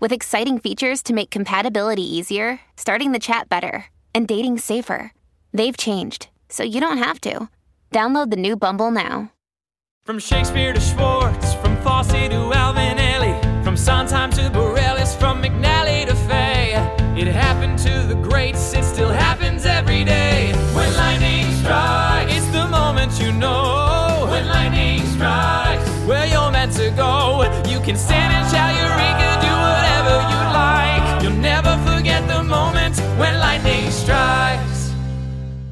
with exciting features to make compatibility easier, starting the chat better, and dating safer. They've changed, so you don't have to. Download the new Bumble now. From Shakespeare to Schwartz, from Fosse to Alvin Ailey, from Sondheim to Bareilles, from McNally to Fay. It happened to the greats, it still happens every day. When lightning strikes, it's the moment you know. When lightning strikes, where you're meant to go. You can stand and shout Eureka,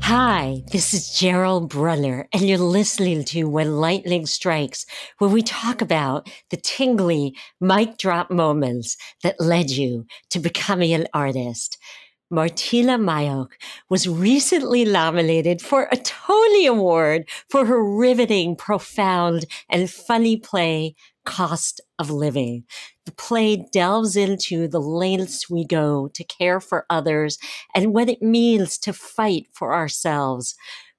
Hi, this is Gerald Brunner, and you're listening to When Lightning Strikes, where we talk about the tingly mic drop moments that led you to becoming an artist. Martyna Majok was recently nominated for a Tony Award for her riveting, profound, and funny play, Cost of Living. The play delves into the lengths we go to care for others and what it means to fight for ourselves.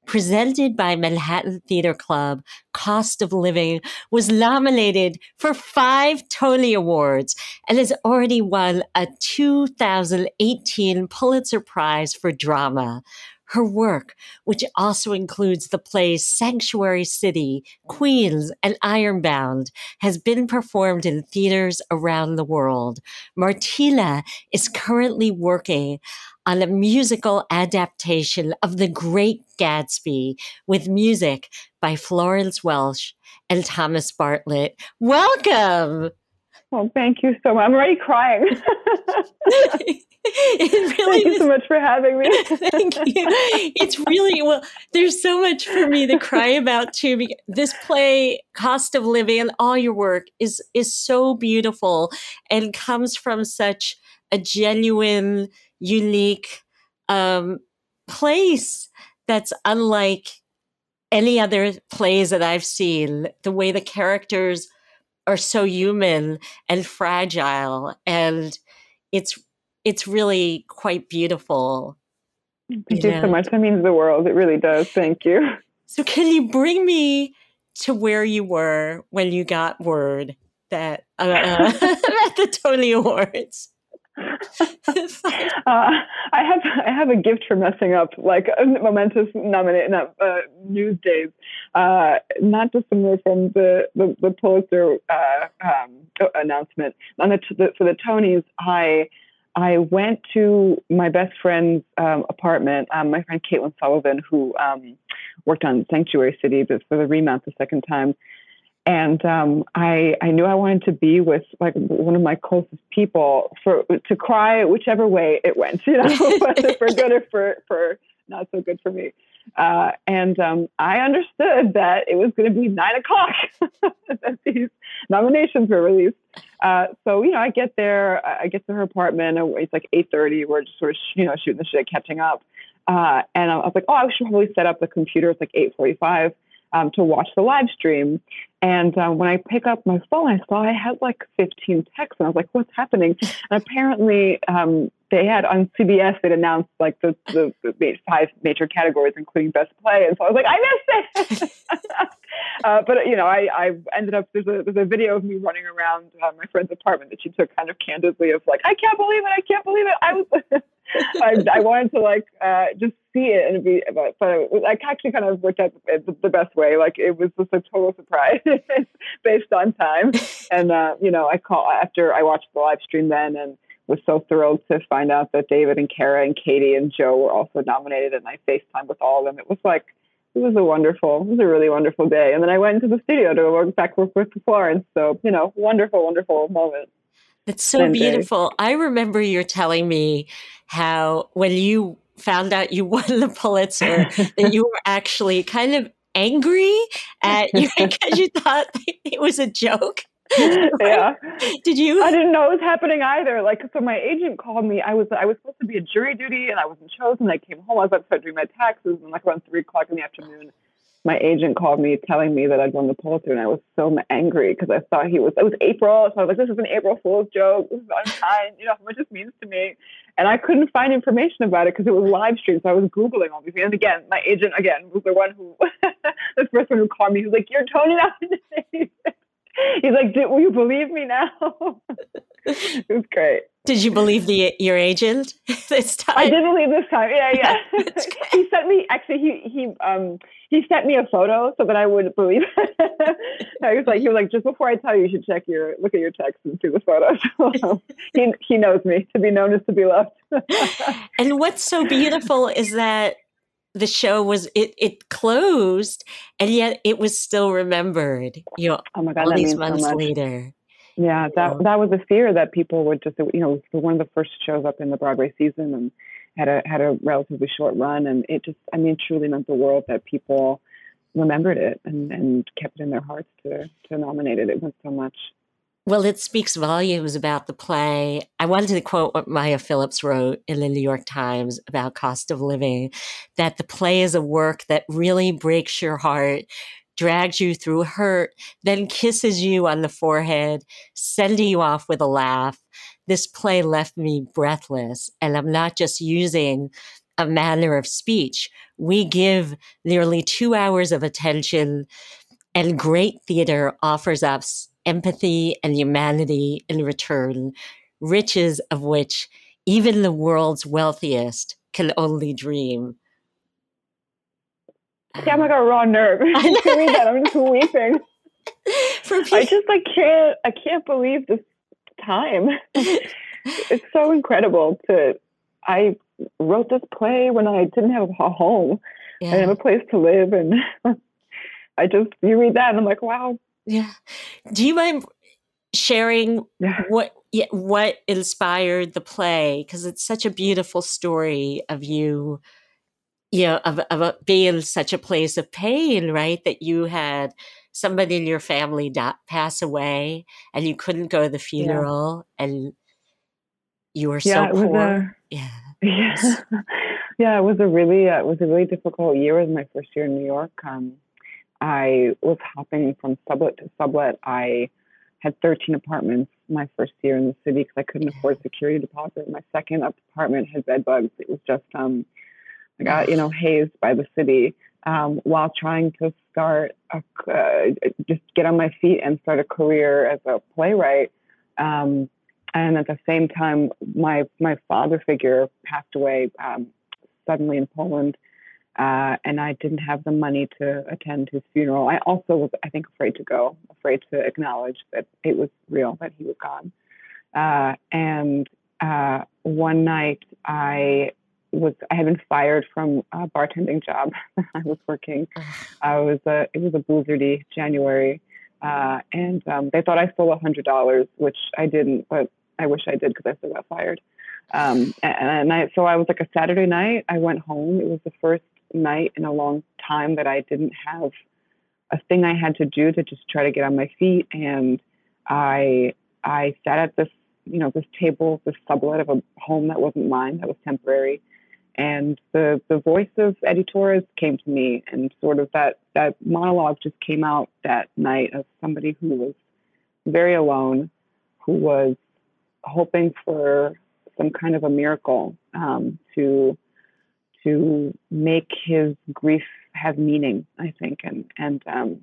Presented by Manhattan Theatre Club, Cost of Living was nominated for five Tony Awards and has already won a 2018 Pulitzer Prize for Drama. Her work, which also includes the plays Sanctuary City, Queens, and Ironbound, has been performed in theaters around the world. Martyna is currently working on a musical adaptation of The Great Gatsby with music by Florence Welch and Thomas Bartlett. Welcome! Well, thank you so much. I'm already crying. it really thank you so much for having me. Thank you. It's really well. There's so much for me to cry about too. because This play, Cost of Living, and all your work is is so beautiful and comes from such a genuine, unique um, place that's unlike any other plays that I've seen. The way the characters are so human and fragile, and it's it's really quite beautiful. Thank you so much. That means the world. It really does. Thank you. So, can you bring me to where you were when you got word that uh, at the Tony Awards? Uh, I have I have a gift for messing up like a momentous nominate uh, news days. Uh, not dissimilar from the the, the Pulitzer uh, um, announcement on the, the for the Tonys. I I went to my best friend's um, apartment. Um, my friend Caitlin Sullivan, who um, worked on Sanctuary City for the remount the second time, and um, I I knew I wanted to be with like one of my closest people for to cry whichever way it went, you know, whether for good or for for not so good for me. Uh, and um, I understood that it was going to be nine o'clock that these nominations were released. Uh, so you know, I get there, I get to her apartment. and It's like eight thirty. We're just sort of you know shooting the shit, catching up. Uh, and I was like, oh, I should probably set up the computer. It's like eight forty-five um, to watch the live stream. And um, when I pick up my phone, I saw I had like 15 texts, and I was like, "What's happening?" And apparently, um, they had on CBS. They'd announced like the, the, the, five major categories, including best play, and so I was like, "I missed it." uh, but you know, I, I ended up there's a there's a video of me running around uh, my friend's apartment that she took kind of candidly of like, "I can't believe it! I can't believe it!" I was. I, I wanted to like uh, just see it and be, but, but it was, I actually kind of worked out the, the best way. Like it was just a total surprise based on time. And uh, you know, I call after I watched the live stream then and was so thrilled to find out that David and Kara and Katie and Joe were also nominated, and I FaceTime with all of them. It was like it was a wonderful, it was a really wonderful day. And then I went into the studio to work back work with Florence. So you know, wonderful, wonderful moment. It's so uh, beautiful. I remember you're telling me how when you found out you won the Pulitzer, that you were actually kind of angry at you because you thought it was a joke. yeah. Did you? I didn't know it was happening either. Like, so my agent called me. I was I was supposed to be at jury duty, and I wasn't chosen. I came home. I was about to start doing my taxes, and like around three o'clock in the afternoon, my agent called me telling me that I'd won the Pulitzer, and I was so angry because I thought he was. It was April, so I was like, "This is an April Fool's joke. This is unkind. You know how much this means to me." And I couldn't find information about it because it was live streamed. So I was googling all these things. And again, my agent again was the one who, this person who called me. He was like, "You're toning out." He's like, "Will you believe me now?" it was great. Did you believe the your agent this time? I did believe this time. Yeah, yeah. he sent me actually he he um he sent me a photo so that I would believe. I was like he was like just before I tell you, you should check your look at your text and see the photo. So he he knows me. To be known is to be loved. and what's so beautiful is that the show was it it closed and yet it was still remembered. You know, oh my God, all these months so later. Yeah, that that was a fear that people would just you know one of the first shows up in the Broadway season and had a had a relatively short run and it just I mean truly meant the world that people remembered it and and kept it in their hearts to to nominate it. It meant so much. Well, it speaks volumes about the play. I wanted to quote what Maya Phillips wrote in the New York Times about cost of living that the play is a work that really breaks your heart drags you through hurt, then kisses you on the forehead, sending you off with a laugh. This play left me breathless. And I'm not just using a manner of speech. We give nearly two hours of attention, and great theater offers us empathy and humanity in return, riches of which even the world's wealthiest can only dream. Yeah, I'm like a raw nerve. I can read that. I'm just weeping. I just like can't. I can't believe this time. it's so incredible to. I wrote this play when I didn't have a home. Yeah. I didn't have a place to live, and I just you read that and I'm like, wow. Yeah. Do you mind sharing yeah. what what inspired the play? Because it's such a beautiful story of you you know, of, of being such a place of pain, right? That you had somebody in your family die, pass away and you couldn't go to the funeral yeah. and you were yeah, so poor. A, yeah. Yeah. yeah, it was a really, uh, it was a really difficult year. It was my first year in New York. Um, I was hopping from sublet to sublet. I had 13 apartments my first year in the city because I couldn't afford security deposit. My second apartment had bed bugs. It was just, um, I got, you know, hazed by the city um, while trying to start, a, uh, just get on my feet and start a career as a playwright. Um, and at the same time, my my father figure passed away um, suddenly in Poland, uh, and I didn't have the money to attend his funeral. I also was, I think, afraid to go, afraid to acknowledge that it was real, that he was gone. Uh, and uh, one night, I was I had been fired from a bartending job I was working. I was a it was a blizzardy January, uh, and um, they thought I stole a hundred dollars, which I didn't, but I wish I did because I still got fired. Um, and, and I, so I was like a Saturday night. I went home. It was the first night in a long time that I didn't have a thing I had to do to just try to get on my feet, and I I sat at this you know this table, this sublet of a home that wasn't mine, that was temporary. And the the voice of Eddie Torres came to me, and sort of that that monologue just came out that night of somebody who was very alone, who was hoping for some kind of a miracle um, to to make his grief have meaning. I think, and and um,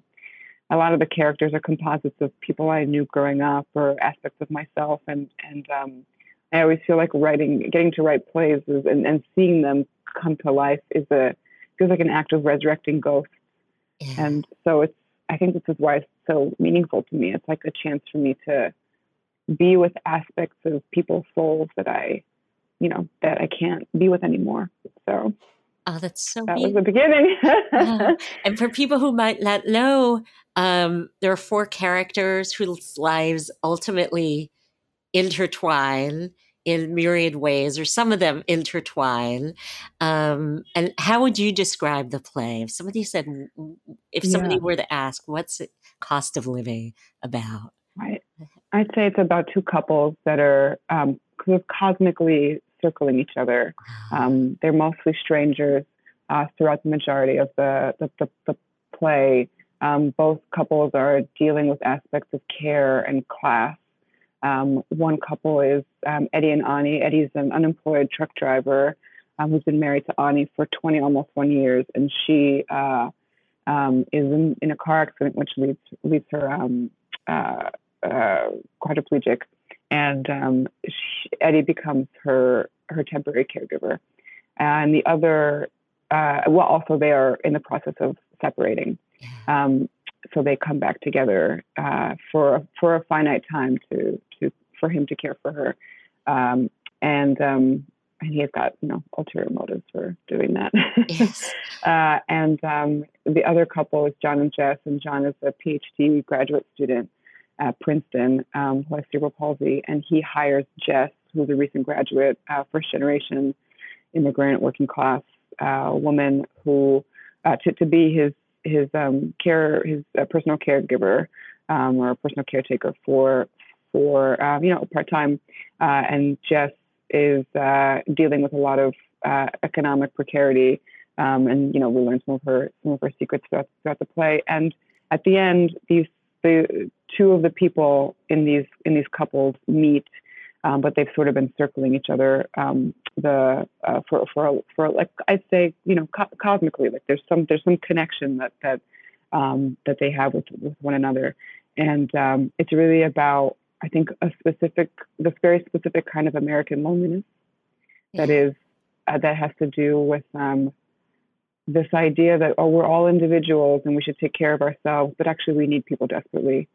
a lot of the characters are composites of people I knew growing up or aspects of myself, and and um, I always feel like writing, getting to write plays is, and, and seeing them come to life is a feels like an act of resurrecting ghosts. Yeah. And so it's I think this is why it's so meaningful to me. It's like a chance for me to be with aspects of people's souls that I, you know, that I can't be with anymore. So Oh, that's so that beautiful. was the beginning. Yeah. And for people who might not know, um, there are four characters whose lives ultimately intertwine in myriad ways, or some of them intertwine. Um, and how would you describe the play? If somebody said, if somebody Yeah. were to ask, what's cost of living about? Right. I'd say it's about two couples that are um, of cosmically circling each other. Um, they're mostly strangers uh, throughout the majority of the, the, the, the play. Um, both couples are dealing with aspects of care and class. Um, one couple is um, Eddie and Ani. Eddie's an unemployed truck driver um, who's been married to Ani for 20, almost one years, and she uh, um, is in, in a car accident which leads leads her uh, uh, quadriplegic, and um, she, Eddie becomes her her temporary caregiver. And the other, uh, well, also they are in the process of separating, um, so they come back together uh, for for a finite time to to for him to care for her, um, and um, and he has got you know ulterior motives for doing that. Yes. uh, and um, the other couple is John and Jess, and John is a PhD graduate student at Princeton um, who has cerebral palsy, and he hires Jess, who's a recent graduate, uh, first generation immigrant, working class uh, woman, who uh, to to be his his um, care his uh, personal caregiver um, or personal caretaker for for um, you know part time, uh, and Jess is uh, dealing with a lot of economic precarity, um, and you know we learn some of her some of her secrets throughout, throughout the play. And at the end, these the two of the people in these in these couples meet, um, but they've sort of been circling each other. Um, the uh, for for for like I'd say you know co- cosmically like there's some there's some connection that that um, that they have with with one another, and um, it's really about I think a specific this very specific kind of American loneliness that is uh, that has to do with um, this idea that oh we're all individuals and we should take care of ourselves, but actually we need people desperately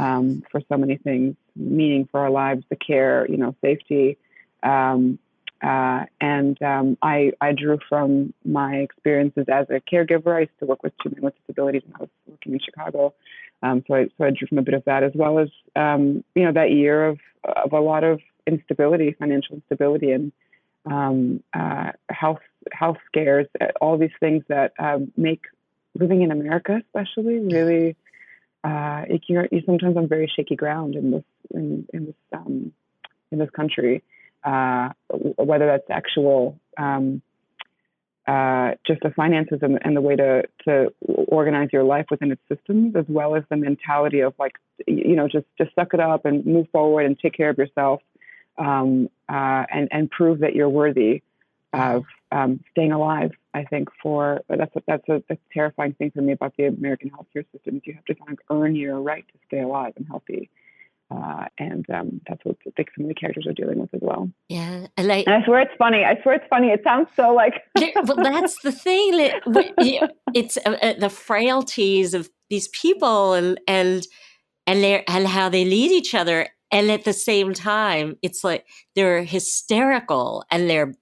um, for so many things, meaning for our lives, the care, you know, safety. Um, uh, and um, I, I drew from my experiences as a caregiver. I used to work with children with disabilities when I was working in Chicago. Um, so I so I drew from a bit of that as well as um, you know that year of of a lot of instability, financial instability, and um, uh, health health scares, all these things that um, make living in America, especially, really. Uh, it, you're sometimes on very shaky ground in this in, in this um, in this country, uh, whether that's actual um, uh, just the finances and, and the way to to organize your life within its systems, as well as the mentality of like you know just just suck it up and move forward and take care of yourself, um, uh, and and prove that you're worthy of um, staying alive. I think for that's a, that's a, a terrifying thing for me about the American healthcare system is you have to kind of earn your right to stay alive and healthy. Uh, and um, that's what I think some of the characters are dealing with as well. Yeah. And like, And I swear it's funny. I swear it's funny. It sounds so like. Well, that's the thing. that w- you- It's uh, uh, the frailties of these people and and and and how they lead each other, and at the same time, it's like they're hysterical and they're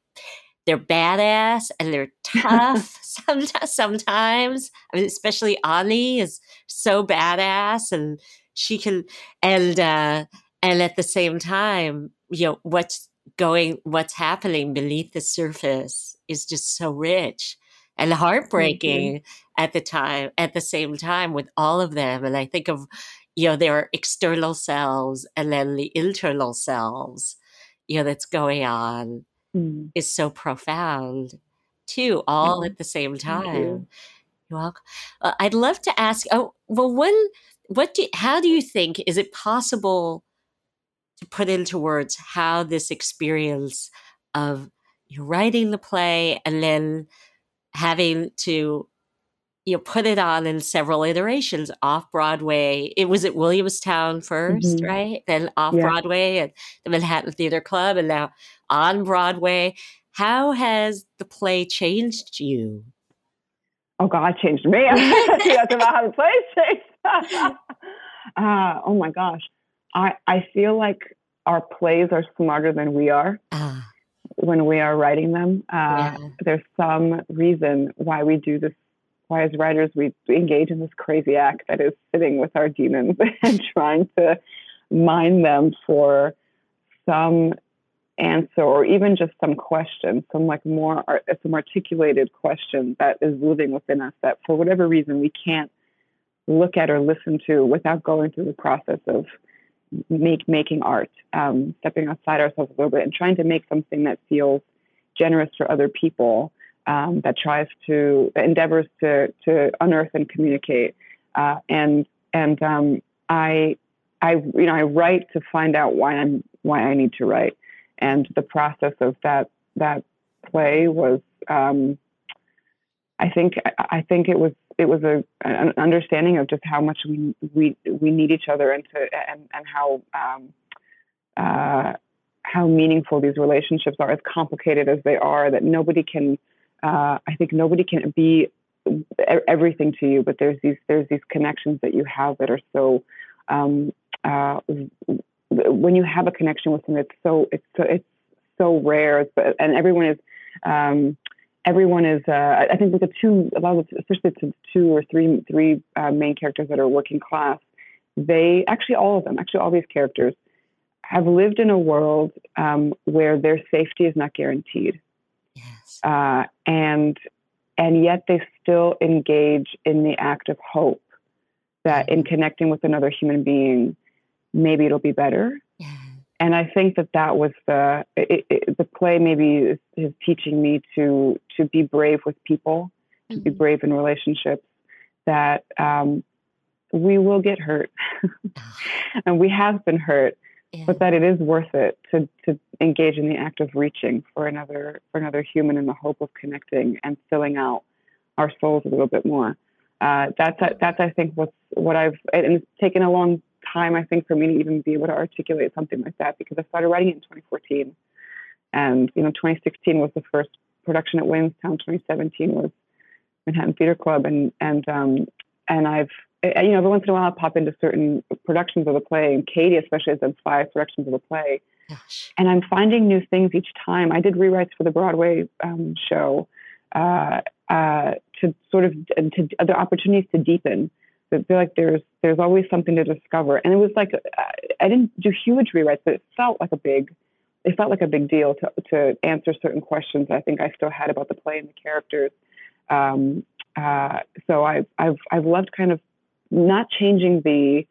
they're badass and they're tough. sometimes, sometimes, I mean, especially Ani is so badass and she can and uh and at the same time, you know what's going what's happening beneath the surface is just so rich and heartbreaking at the time at the same time with all of them and i think of you know their external selves and then the internal selves you know that's going on Mm, is so profound too all Mhm. at the same time you. you're welcome. Uh, i'd love to ask oh well when what do how do you think is it possible to put into words how this experience of you writing the play and then having to you know put it on in several iterations off Broadway. It was at Williamstown 1st Mhm. right? Then off Yeah. Broadway at the Manhattan Theatre Club, and now on Broadway. How has the play changed you? Oh God, changed me. That's about how the place changed. uh, oh my gosh, I I feel like our plays are smarter than we are. Ah, when we are writing them. Uh, Yeah. There's some reason why we do this. Why, as writers, we engage in this crazy act that is sitting with our demons and trying to mine them for some answer or even just some question, some like more some articulated question that is moving within us that for whatever reason we can't look at or listen to without going through the process of make making art, um, stepping outside ourselves a little bit and trying to make something that feels generous for other people, um, that tries to that endeavors to to unearth and communicate. Uh, and and um, I I you know I write to find out why I'm why I need to write, and the process of that that play was. Um, I think I think it was it was a an understanding of just how much we we we need each other and to and and how um, uh, how meaningful these relationships are, as complicated as they are. That nobody can, uh, I think nobody can be everything to you, but there's these there's these connections that you have that are so. Um, uh, when you have a connection with them, it's so it's so it's so rare, but and everyone is. Um, everyone is uh, i think with the two a lot of especially the two or three three uh, main characters that are working class they actually all of them actually all these characters have lived in a world um, where their safety is not guaranteed Yes. uh, and and yet they still engage in the act of hope that in connecting with another human being maybe it'll be better Yeah. and I think that that was the it, it, the play. Maybe is, is teaching me to to be brave with people, to be Mhm. brave in relationships. That um, we will get hurt, Ah, and we have been hurt, yeah. but that it is worth it to to engage in the act of reaching for another for another human in the hope of connecting and filling out our souls a little bit more. Uh, that's that's I think what's what I've and it's taken a long time I think for me to even be able to articulate something like that because I started writing it in 2014, and you know 2016 was the first production at Williamstown. 2017 was Manhattan Theatre Club, and and um, and I've you know every once in a while I pop into certain productions of the play, and Katie especially has done five productions of the play, Gosh. and I'm finding new things each time. I did rewrites for the Broadway um, show uh, uh, to sort of and to other opportunities to deepen. I feel like there's there's always something to discover, and it was like uh, I didn't do huge rewrites, but it felt like a big it felt like a big deal to to answer certain questions I think I still had about the play and the characters. Um, uh, so I've I've I've loved kind of not changing the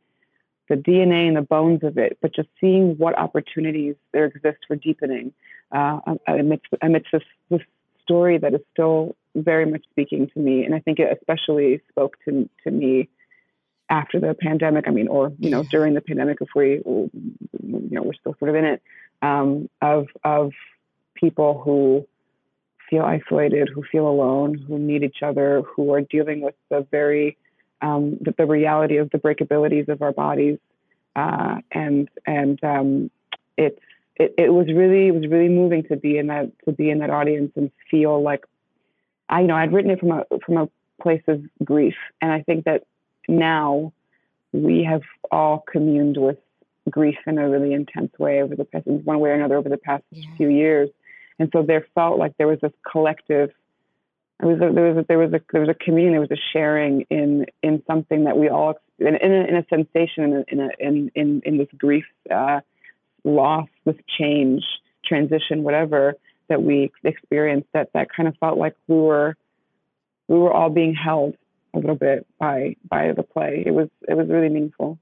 the DNA and the bones of it, but just seeing what opportunities there exist for deepening uh, amidst, amidst this, this story that is still very much speaking to me. And I think it especially spoke to, to me after the pandemic. I mean, or, you know, during the pandemic, if we, you know, we're still sort of in it, um, of, of people who feel isolated, who feel alone, who need each other, who are dealing with the very um, the, the reality of the breakabilities of our bodies, uh, and and um, it's it, it was really it was really moving to be in that to be in that audience and feel like I you know I'd written it from a from a place of grief, and I think that now we have all communed with grief in a really intense way over the past one way or another over the past Yeah. few years, and so there felt like there was this collective there was a, there was a, there was a there was a community, there was a sharing in in something that we all in in a, in a sensation in a, in in, in in this grief, uh, loss, this change, transition, whatever that we experienced. That that kind of felt like we were we were all being held a little bit by by the play. It was it was really meaningful.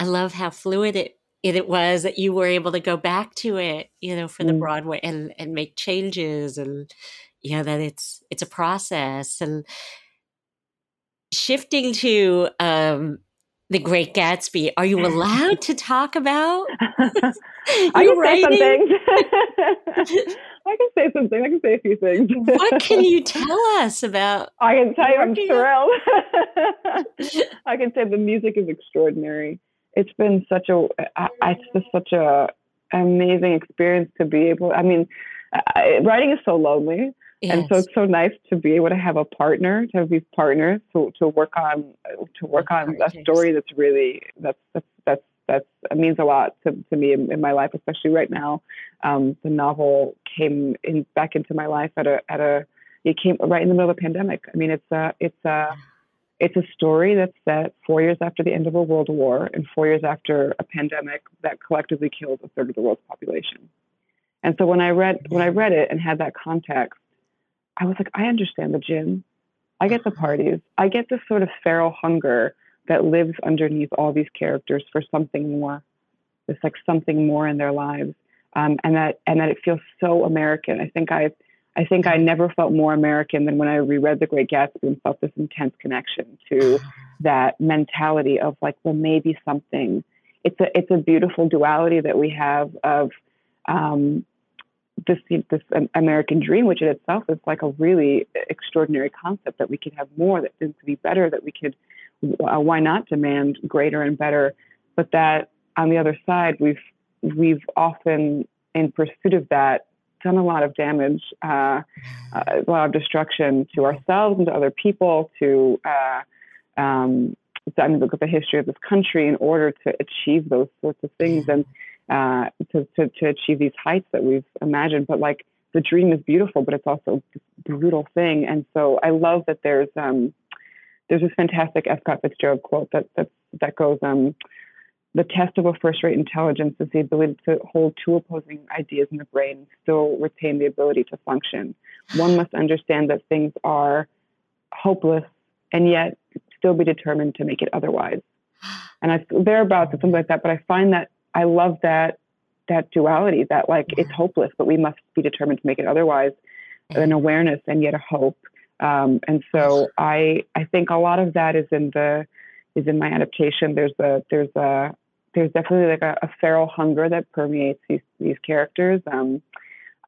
I love how fluid it, it it was that you were able to go back to it, you know, for the Mm. Broadway and and make changes and you know that it's it's a process and shifting to um the Great Gatsby. Are you allowed to talk about I can say some things. I can say something. I can say a few things. what can you tell us about? I can tell you, I'm thrilled. I can say the music is extraordinary. It's been such a, it's just such a amazing experience to be able. I mean, I, writing is so lonely, and so it's so nice to be able to have a partner, to have these partners to to work on to work on a story that's really that's that's that's that's that means a lot to, to me in, in my life, especially right now. Um, the novel came in back into my life at a at a it came right in the middle of the pandemic. I mean, it's a it's a it's a story that's set four years after the end of a world war and four years after a pandemic that collectively killed a third of the world's population. And so when I read when I read it and had that context, I was like, I understand the gym. I get the parties. I get this sort of feral hunger that lives underneath all these characters for something more. It's like something more in their lives, um, and that and that it feels so American. I think I, I think I never felt more American than when I reread The Great Gatsby and felt this intense connection to that mentality of like, well, maybe something. It's a it's a beautiful duality that we have of um, this this American dream, which in itself is like a really extraordinary concept that we could have more, that seems to be better, that we could uh, why not demand greater and better? But that on the other side, we've we've often, in pursuit of that, done a lot of damage, uh, uh, a lot of destruction to ourselves and to other people. To uh, um, I mean, look at the history of this country in order to achieve those sorts of things and uh, to, to to achieve these heights that we've imagined. But like the dream is beautiful, but it's also a brutal thing. And so I love that there's um, there's this fantastic F. Scott Fitzgerald quote that that that goes, um, "The test of a first-rate intelligence is the ability to hold two opposing ideas in the brain and still retain the ability to function. One must understand that things are hopeless and yet still be determined to make it otherwise." And I thereabouts something like that. But I find that I love that that duality that like it's hopeless, but we must be determined to make it otherwise. An awareness and yet a hope um, and so I I think a lot of that is in the is in my adaptation. There's a there's a there's definitely like a, a feral hunger that permeates these these characters. Um,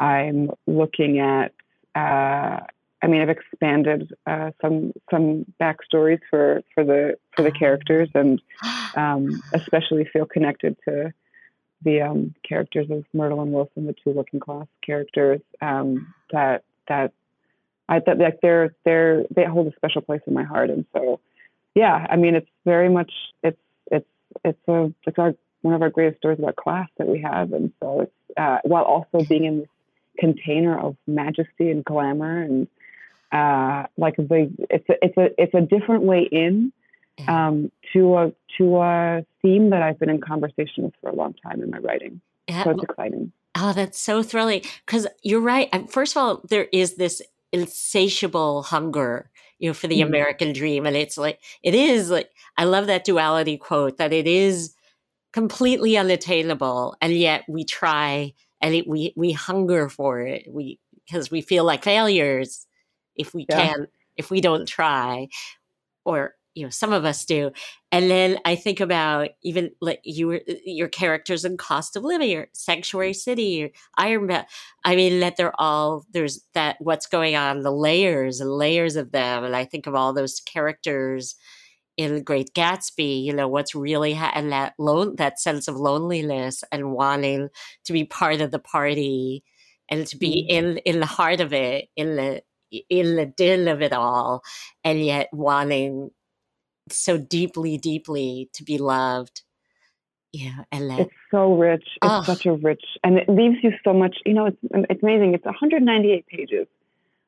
I'm looking at uh, I mean I've expanded uh, some some backstories for for the for the characters and um, especially feel connected to the um, characters of Myrtle and Wilson, the two working class characters um, that that I thought like they're they're they hold a special place in my heart, and so yeah, I mean it's very much it's it's it's a it's our one of our greatest stories about class that we have, and so it's uh, while also being in this container of majesty and glamour and uh, like the it's a, it's a it's a different way in um, to a to a theme that I've been in conversation with for a long time in my writing. Yeah. So it's exciting. Oh, that's so thrilling. Because you're right. First of all, there is this insatiable hunger you know for the mm-hmm. american dream and it's like it is like i love that duality quote that it is completely unattainable and yet we try and it, we we hunger for it we because we feel like failures if we yeah. can if we don't try or you know some of us do and then i think about even like you were your characters in cost of living or sanctuary city or Ironbound i mean that they're all there's that what's going on the layers and layers of them and i think of all those characters in great gatsby you know what's really ha- and that lone that sense of loneliness and wanting to be part of the party and to be mm-hmm. in in the heart of it in the in the din of it all and yet wanting so deeply, deeply to be loved. Yeah, and it's so rich. It's oh. such a rich, and it leaves you so much. You know, it's it's amazing. It's 198 pages.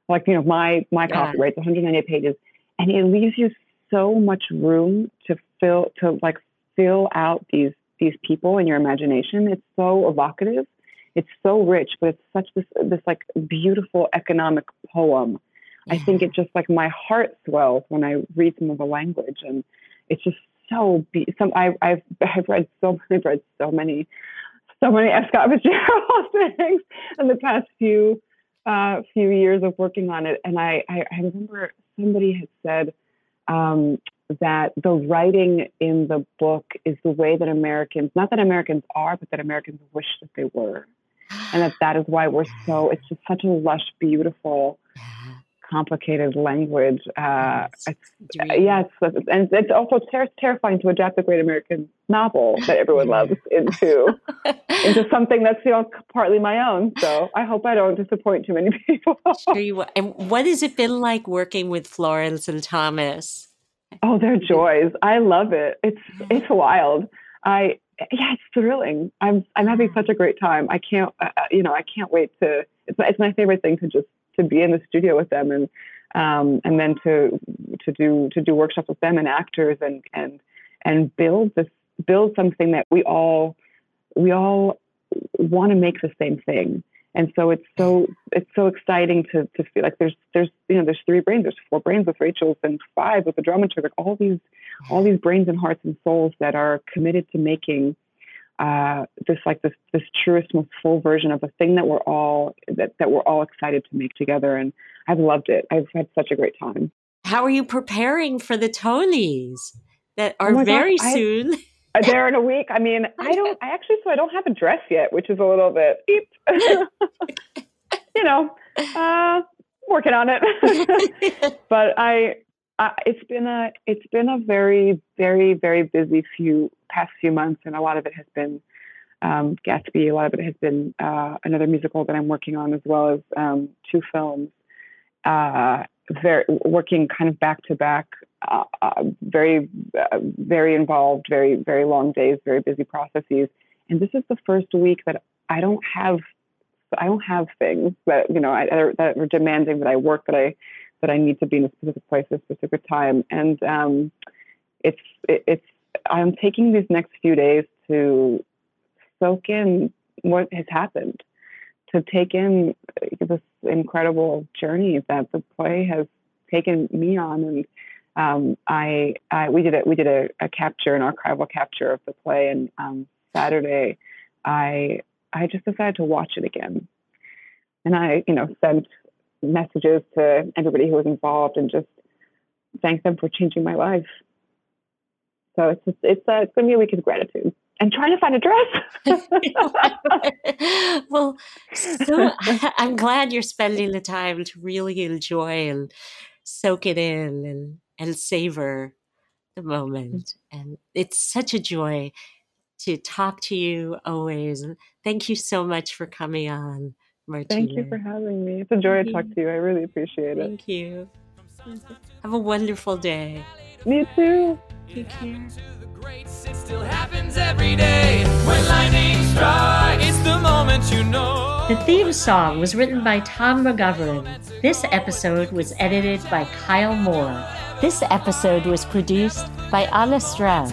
Like you know, my my yeah. copy, right? It's 198 pages, and it leaves you so much room to fill to like fill out these these people in your imagination. It's so evocative. It's so rich, but it's such this this like beautiful economic poem I think it just like my heart swells when I read some of the language, and it's just so. Be- some I, I've I've read so I've read so many so many F. Scott Fitzgerald things in the past few uh, few years of working on it, and I I, I remember somebody had said. Um, that the writing in the book is the way that Americans, not that Americans are, but that Americans wish that they were. And that that is why we're so, it's just such a lush, beautiful, complicated language. Uh, it's, it's, and it's also ter- terrifying to adapt the Great American novel that everyone loves into into something that's you know partly my own. So I hope I don't disappoint too many people. sure you will. And what has it been like working with Florence and Thomas? Oh, they're joys. I love it. It's it's wild. I yeah, it's thrilling. I'm I'm having such a great time. I can't, uh, uh you know, I can't wait to. It's my, it's my favorite thing to just to be in the studio with them and um, and then to to do to do workshops with them and actors and and and build this build something that we all we all want to make the same thing and so it's so it's so exciting to to feel like there's there's you know there's three brains there's four brains with Rachel's and five with the dramaturg like all these all these brains and hearts and souls that are committed to making uh, this like this this truest most full version of a thing that we're all that, that we're all excited to make together and I've loved it I've had such a great time how are you preparing for the Tonys that are oh very God, soon I, there in a week. I mean, I don't. I actually, so I don't have a dress yet, which is a little bit, you know, uh, working on it. but I, I, it's been a, it's been a very, very, very busy few past few months, and a lot of it has been um, Gatsby. A lot of it has been uh, another musical that I'm working on, as well as um, two films. Uh, very working kind of back to back uh, uh, very, uh, very involved, very, very long days, very busy processes. And this is the first week that I don't have, I don't have things that you know I, that are demanding that I work that I that I need to be in a specific place at a specific time. And um, it's it, it's I'm taking these next few days to soak in what has happened, to take in this incredible journey that the play has taken me on. And um, I, I, we did a we did a, a, capture, an archival capture of the play, and um, Saturday, I I just decided to watch it again, and I you know sent messages to everybody who was involved and just thank them for changing my life. So it's just, it's uh, it's gonna be a week of gratitude and trying to find a dress. well, so I'm glad you're spending the time to really enjoy and soak it in and and savor the moment. And it's such a joy to talk to you always. Thank you so much for coming on, Martyna. Thank you for having me. It's a joy to talk to you. I really appreciate it. Thank you. Have a wonderful day. Me too. Take care. It still happens every day. When lightning strikes, it's the moment you know. The theme song was written by Tom McGovern. This episode was edited by Kyle Moore. This episode was produced by Anna Stroud.